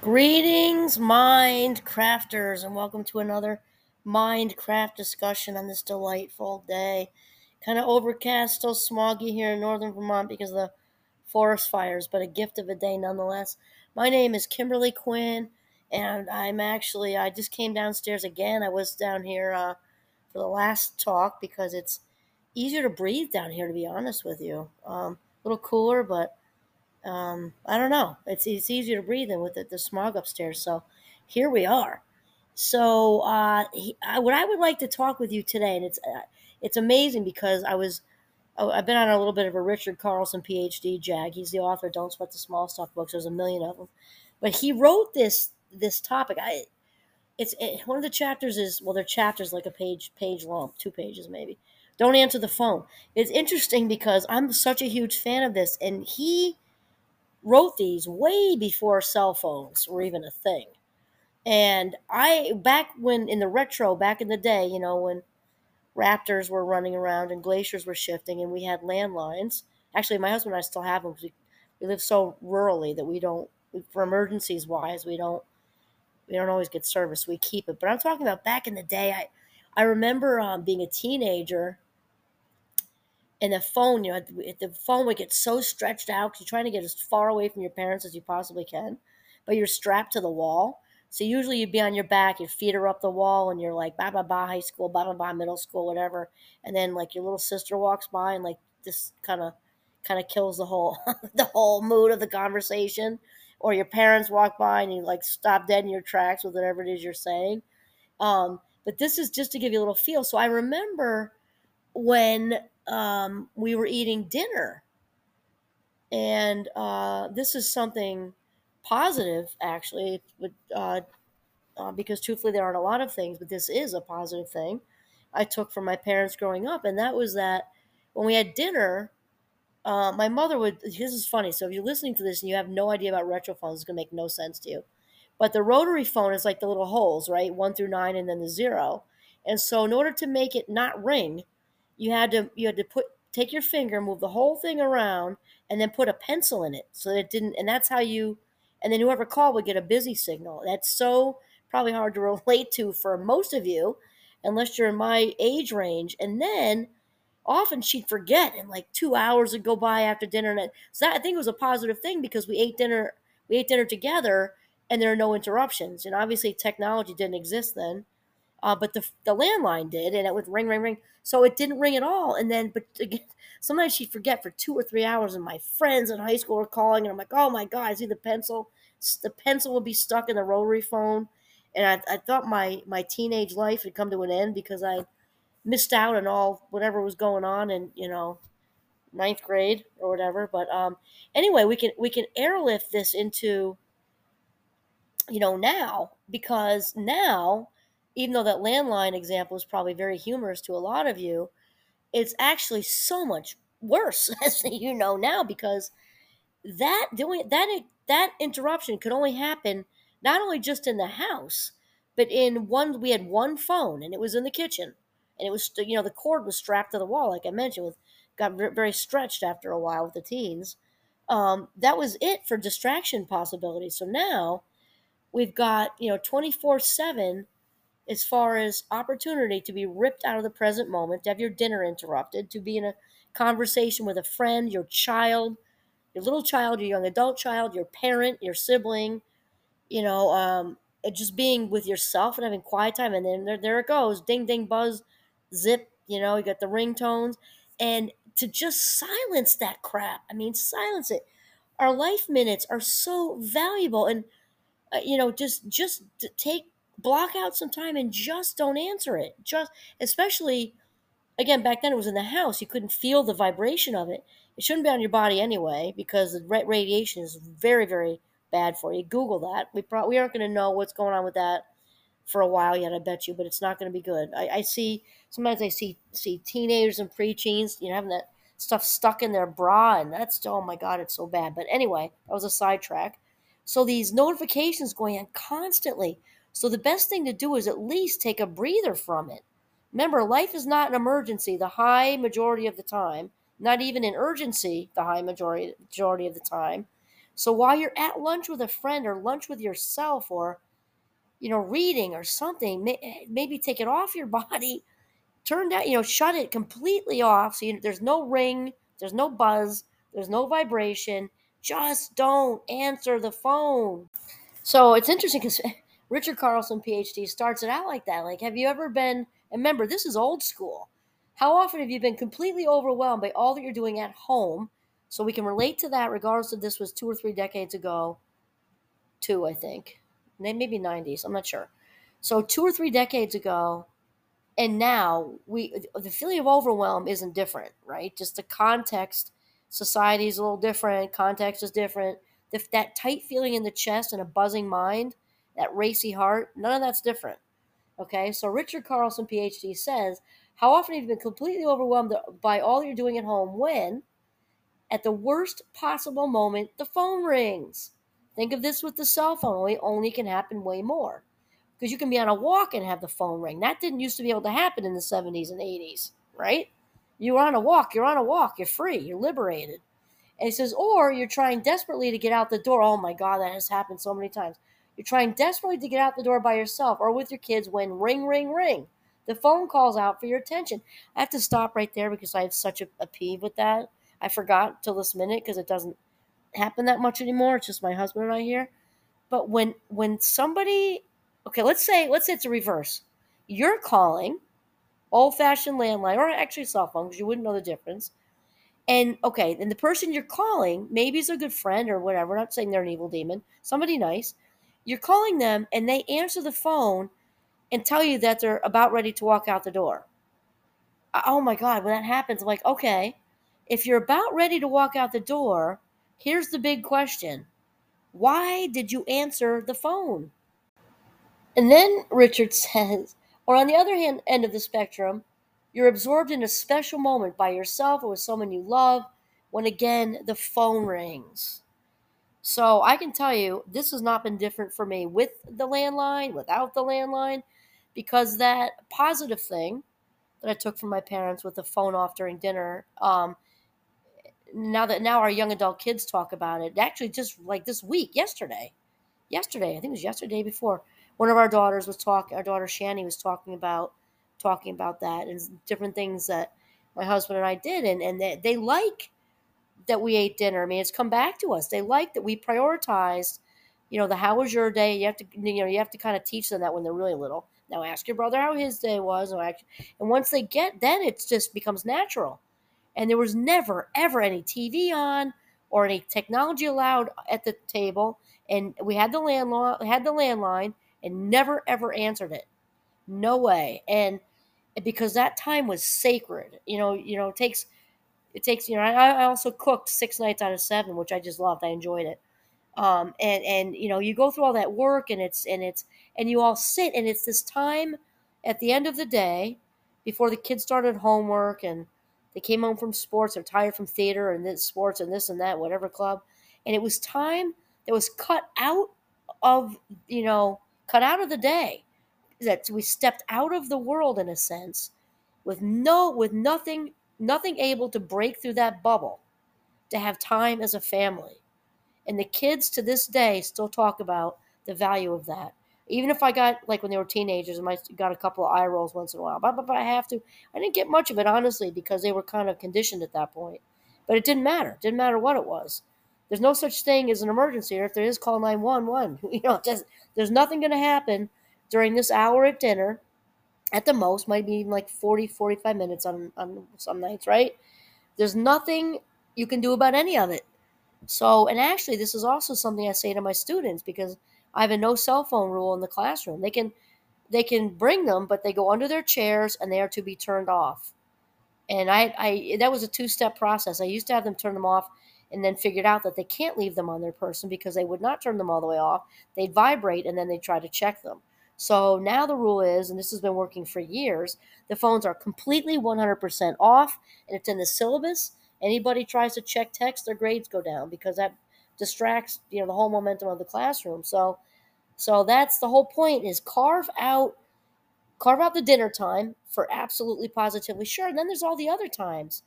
Greetings, mind crafters, and welcome to another mind craft discussion on this delightful day. Kind of overcast, still smoggy here in northern Vermont because of the forest fires, but a gift of a day nonetheless. My name is Kimberly Quinn, and I'm actually, I just came downstairs again. I was down here uh, for the last talk because it's easier to breathe down here, to be honest with you. Um, a little cooler, but um, I don't know. It's it's easier to breathe in with the, the smog upstairs. So here we are. So uh, he, I, what I would like to talk with you today, and it's uh, it's amazing because I was oh, I've been on a little bit of a Richard Carlson PhD jag. He's the author Don't Sweat the Small Stuff books. There's a million of them, but he wrote this this topic. I it's it, one of the chapters is well, they're chapters like a page page long, two pages maybe. Don't answer the phone. It's interesting because I'm such a huge fan of this, and he wrote these way before cell phones were even a thing. And I, back when in the retro, back in the day, you know, when raptors were running around and glaciers were shifting and we had landlines. Actually, my husband and I still have them because we, we live so rurally that we don't, for emergencies wise, we don't, we don't always get service. We keep it. But I'm talking about back in the day. I, I remember um, being a teenager and the phone, you know, the phone would get so stretched out because you're trying to get as far away from your parents as you possibly can, but you're strapped to the wall. So usually you'd be on your back, your feet are up the wall, and you're like, blah, blah, blah, high school, blah, blah, blah, middle school, whatever. And then like your little sister walks by and like this kind of kind of kills the whole the whole mood of the conversation. Or your parents walk by and you like stop dead in your tracks with whatever it is you're saying. Um, but this is just to give you a little feel. So I remember when um, we were eating dinner. And uh, this is something positive, actually, uh, uh, because truthfully, there aren't a lot of things, but this is a positive thing I took from my parents growing up. And that was that when we had dinner, uh, my mother would. This is funny. So if you're listening to this and you have no idea about retro phones, it's going to make no sense to you. But the rotary phone is like the little holes, right? One through nine and then the zero. And so, in order to make it not ring, you had to you had to put take your finger, move the whole thing around, and then put a pencil in it so that it didn't. And that's how you. And then whoever called would get a busy signal. That's so probably hard to relate to for most of you, unless you're in my age range. And then often she'd forget, and like two hours would go by after dinner. And so that I think it was a positive thing because we ate dinner. We ate dinner together, and there are no interruptions. And obviously, technology didn't exist then uh, but the the landline did, and it would ring, ring, ring. So it didn't ring at all. And then, but again, sometimes she'd forget for two or three hours, and my friends in high school were calling, and I'm like, oh my god, I see the pencil. The pencil would be stuck in the rotary phone, and I, I thought my my teenage life had come to an end because I missed out on all whatever was going on in you know ninth grade or whatever. But um, anyway, we can we can airlift this into you know now because now even though that landline example is probably very humorous to a lot of you, it's actually so much worse, as you know now, because that doing that that interruption could only happen not only just in the house, but in one. We had one phone, and it was in the kitchen, and it was you know the cord was strapped to the wall, like I mentioned, with got very stretched after a while with the teens. Um, that was it for distraction possibilities. So now we've got you know twenty four seven as far as opportunity to be ripped out of the present moment, to have your dinner interrupted, to be in a conversation with a friend, your child, your little child, your young adult child, your parent, your sibling, you know, um, just being with yourself and having quiet time. And then there, there it goes ding, ding, buzz, zip, you know, you got the ringtones. And to just silence that crap, I mean, silence it. Our life minutes are so valuable. And, uh, you know, just, just take block out some time and just don't answer it. Just especially again back then it was in the house. You couldn't feel the vibration of it. It shouldn't be on your body anyway because the radiation is very very bad for you. Google that. We pro- we aren't going to know what's going on with that for a while yet. I bet you, but it's not going to be good. I, I see sometimes I see see teenagers and preteens, you know, having that stuff stuck in their bra, and that's oh my god, it's so bad. But anyway, that was a sidetrack. So these notifications going on constantly. So the best thing to do is at least take a breather from it. Remember, life is not an emergency the high majority of the time, not even an urgency the high majority majority of the time. So while you're at lunch with a friend or lunch with yourself or you know reading or something, may, maybe take it off your body, turn down, you know, shut it completely off so you, there's no ring, there's no buzz, there's no vibration. Just don't answer the phone. So it's interesting because Richard Carlson, PhD, starts it out like that. Like, have you ever been, and remember, this is old school. How often have you been completely overwhelmed by all that you're doing at home? So we can relate to that regardless if this was two or three decades ago. Two, I think. Maybe 90s. I'm not sure. So two or three decades ago, and now we the feeling of overwhelm isn't different, right? Just the context, society is a little different, context is different. The, that tight feeling in the chest and a buzzing mind, that racy heart, none of that's different. Okay, so Richard Carlson, PhD, says, How often have you been completely overwhelmed by all you're doing at home when, at the worst possible moment, the phone rings? Think of this with the cell phone, only, only can happen way more. Because you can be on a walk and have the phone ring. That didn't used to be able to happen in the 70s and 80s, right? You're on a walk, you're on a walk, you're free, you're liberated. And he says, or you're trying desperately to get out the door. Oh my God, that has happened so many times. You're trying desperately to get out the door by yourself or with your kids when ring, ring, ring. The phone calls out for your attention. I have to stop right there because I have such a, a peeve with that. I forgot till this minute because it doesn't happen that much anymore. It's just my husband and I here. But when when somebody okay, let's say let's say it's a reverse. You're calling old fashioned landline or actually cell phone because you wouldn't know the difference. And okay, then the person you're calling, maybe is a good friend or whatever, I'm not saying they're an evil demon, somebody nice. You're calling them and they answer the phone and tell you that they're about ready to walk out the door. Uh, oh my God, when that happens, I'm like, okay, if you're about ready to walk out the door, here's the big question Why did you answer the phone? And then Richard says, or on the other hand, end of the spectrum, you're absorbed in a special moment by yourself or with someone you love when again the phone rings. So I can tell you, this has not been different for me with the landline, without the landline, because that positive thing that I took from my parents with the phone off during dinner, um, now that now our young adult kids talk about it, actually just like this week, yesterday, yesterday, I think it was yesterday before, one of our daughters was talking, our daughter Shani was talking about talking about that and different things that my husband and I did. And, and they, they like that we ate dinner. I mean, it's come back to us. They like that we prioritized, you know, the how was your day? You have to, you know, you have to kind of teach them that when they're really little. Now ask your brother how his day was. And once they get, then it just becomes natural. And there was never, ever any TV on or any technology allowed at the table. And we had the landline, had the landline, and never ever answered it. No way. And because that time was sacred. You know, you know, it takes it takes you know. I, also cooked six nights out of seven, which I just loved. I enjoyed it. Um, and and you know, you go through all that work, and it's and it's and you all sit, and it's this time at the end of the day before the kids started homework and they came home from sports or tired from theater and this sports and this and that whatever club and it was time that was cut out of you know cut out of the day that we stepped out of the world in a sense with no with nothing nothing able to break through that bubble to have time as a family. And the kids to this day still talk about the value of that. Even if i got like when they were teenagers i might got a couple of eye rolls once in a while but, but, but i have to i didn't get much of it honestly because they were kind of conditioned at that point. But it didn't matter. It didn't matter what it was. There's no such thing as an emergency. Or if there is call 911 you know just there's nothing going to happen during this hour at dinner at the most might be even like 40 45 minutes on, on some nights right? There's nothing you can do about any of it. So and actually this is also something i say to my students because i have a no cell phone rule in the classroom. They can they can bring them but they go under their chairs and they are to be turned off. And i i that was a two step process. I used to have them turn them off and then figured out that they can't leave them on their person because they would not turn them all the way off. They'd vibrate and then they'd try to check them so now the rule is, and this has been working for years, the phones are completely 100% off, and it's in the syllabus. Anybody tries to check text, their grades go down because that distracts you know the whole momentum of the classroom. So, so that's the whole point: is carve out carve out the dinner time for absolutely positively sure. And then there's all the other times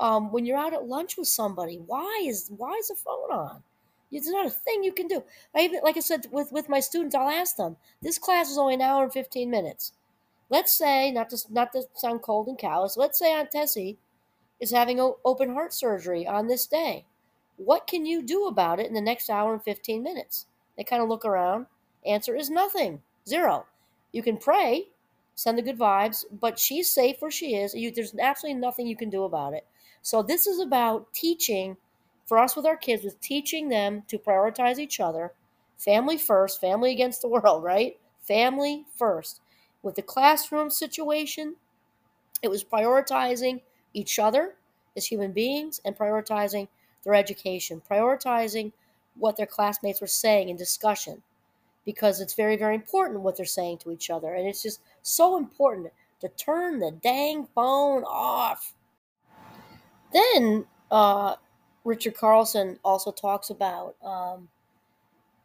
um, when you're out at lunch with somebody. Why is why is the phone on? It's not a thing you can do. I even, like I said, with, with my students, I'll ask them, this class is only an hour and 15 minutes. Let's say, not to, not to sound cold and callous, let's say Aunt Tessie is having open heart surgery on this day. What can you do about it in the next hour and 15 minutes? They kind of look around. Answer is nothing. Zero. You can pray, send the good vibes, but she's safe where she is. You, there's absolutely nothing you can do about it. So this is about teaching for us with our kids was teaching them to prioritize each other, family first, family against the world, right? Family first. With the classroom situation, it was prioritizing each other as human beings and prioritizing their education, prioritizing what their classmates were saying in discussion because it's very, very important what they're saying to each other. And it's just so important to turn the dang phone off. Then uh, Richard Carlson also talks about, um,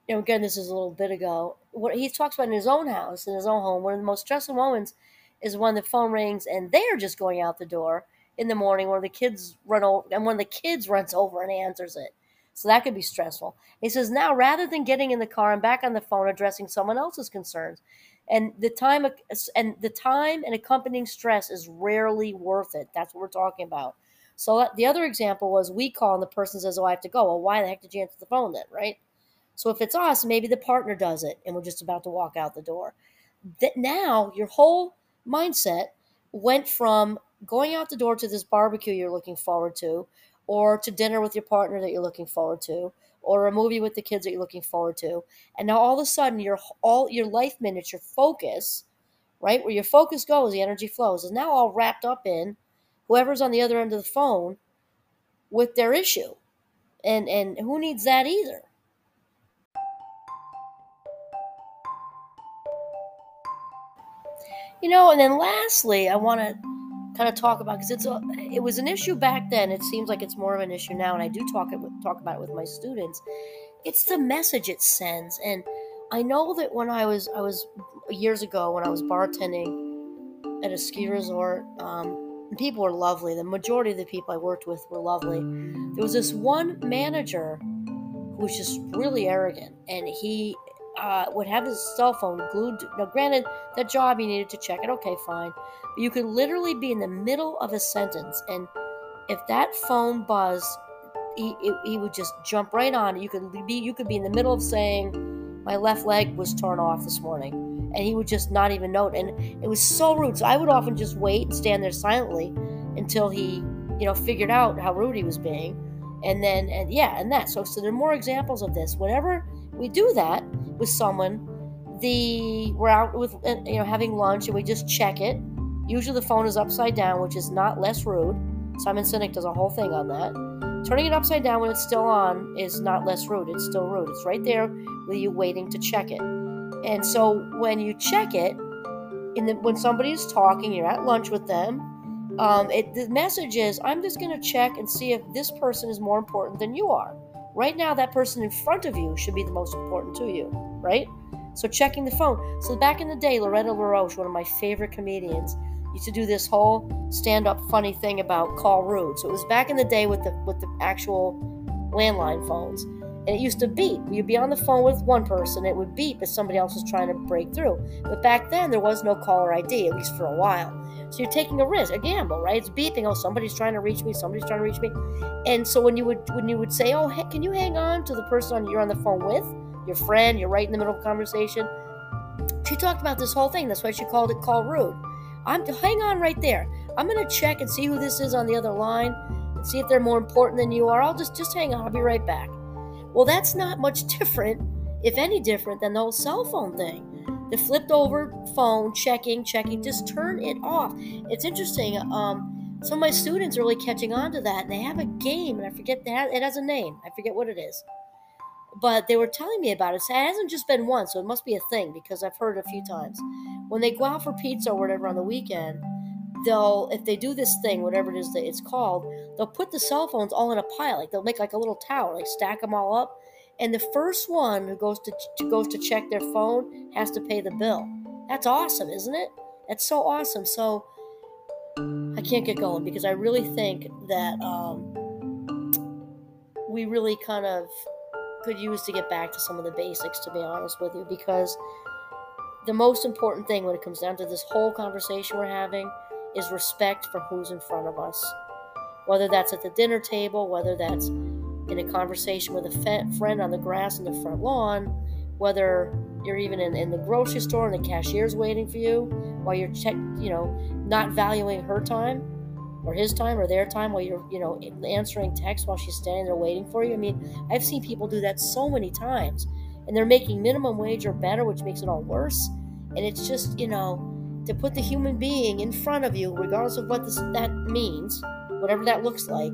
you know, again, this is a little bit ago, what he talks about in his own house, in his own home, one of the most stressful moments is when the phone rings and they're just going out the door in the morning where the kids run over and when the kids runs over and answers it. So that could be stressful. He says now rather than getting in the car and back on the phone addressing someone else's concerns, and the time and the time and accompanying stress is rarely worth it. That's what we're talking about. So the other example was we call and the person says, "Oh, I have to go." Well, why the heck did you answer the phone then, right? So if it's us, maybe the partner does it, and we're just about to walk out the door. That now your whole mindset went from going out the door to this barbecue you're looking forward to, or to dinner with your partner that you're looking forward to, or a movie with the kids that you're looking forward to. And now all of a sudden your all your life minutes, your focus, right? Where your focus goes, the energy flows, is now all wrapped up in whoever's on the other end of the phone with their issue. And and who needs that either? You know, and then lastly, I want to kind of talk about because it's a it was an issue back then. It seems like it's more of an issue now, and I do talk it talk about it with my students. It's the message it sends, and I know that when I was I was years ago when I was bartending at a ski resort, um, people were lovely. The majority of the people I worked with were lovely. There was this one manager who was just really arrogant, and he uh, would have his cell phone glued. To, now, granted, that job he needed to check it. Okay, fine. But you could literally be in the middle of a sentence, and if that phone buzzed, he, he would just jump right on. You could be you could be in the middle of saying, "My left leg was torn off this morning," and he would just not even note. And it was so rude. So I would often just wait and stand there silently until he, you know, figured out how rude he was being. And then, and yeah, and that. So, so there are more examples of this. Whenever we do that, with someone, the we're out with uh, you know having lunch and we just check it. Usually the phone is upside down, which is not less rude. Simon Sinek does a whole thing on that. Turning it upside down when it's still on is not less rude. It's still rude. It's right there with you waiting to check it. And so when you check it, in the, when somebody is talking, you're at lunch with them. Um, it, the message is, I'm just going to check and see if this person is more important than you are. Right now, that person in front of you should be the most important to you, right? So checking the phone. So back in the day, Loretta LaRoche, one of my favorite comedians, used to do this whole stand-up funny thing about call rude. So it was back in the day with the with the actual landline phones. And it used to beep. You'd be on the phone with one person, it would beep if somebody else was trying to break through. But back then there was no caller ID, at least for a while. So you're taking a risk, a gamble, right? It's beeping. Oh, somebody's trying to reach me. Somebody's trying to reach me. And so when you would when you would say, "Oh, hey, can you hang on to the person you're on the phone with, your friend? You're right in the middle of a conversation." She talked about this whole thing. That's why she called it "call rude." I'm to hang on right there. I'm gonna check and see who this is on the other line and see if they're more important than you are. I'll just just hang on. I'll be right back. Well, that's not much different, if any different, than the whole cell phone thing the flipped over phone, checking, checking, just turn it off. It's interesting. Um, some of my students are really catching on to that, and they have a game, and I forget that it has a name. I forget what it is, but they were telling me about it. So it hasn't just been once, so it must be a thing because I've heard it a few times. When they go out for pizza or whatever on the weekend, they'll if they do this thing, whatever it is that it's called, they'll put the cell phones all in a pile. Like they'll make like a little tower, like stack them all up and the first one who goes to, to goes to check their phone has to pay the bill. That's awesome, isn't it? That's so awesome. So I can't get going because I really think that um, we really kind of could use to get back to some of the basics, to be honest with you, because the most important thing when it comes down to this whole conversation we're having is respect for who's in front of us. Whether that's at the dinner table, whether that's in a conversation with a friend on the grass in the front lawn, whether you're even in, in the grocery store and the cashier's waiting for you while you're check, you know, not valuing her time or his time or their time while you're, you know, answering texts while she's standing there waiting for you. I mean, I've seen people do that so many times and they're making minimum wage or better, which makes it all worse. And it's just, you know, to put the human being in front of you, regardless of what this, that means, whatever that looks like,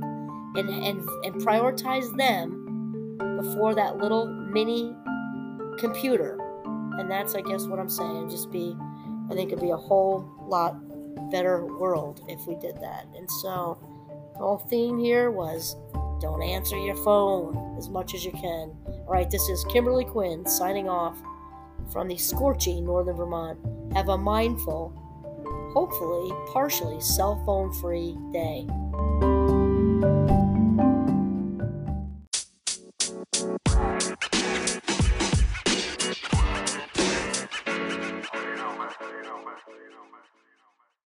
and, and, and prioritize them before that little mini computer. And that's, I guess, what I'm saying. Just be, I think it'd be a whole lot better world if we did that. And so, the whole theme here was don't answer your phone as much as you can. Right, this is Kimberly Quinn signing off from the scorching northern Vermont. Have a mindful, hopefully partially cell phone free day.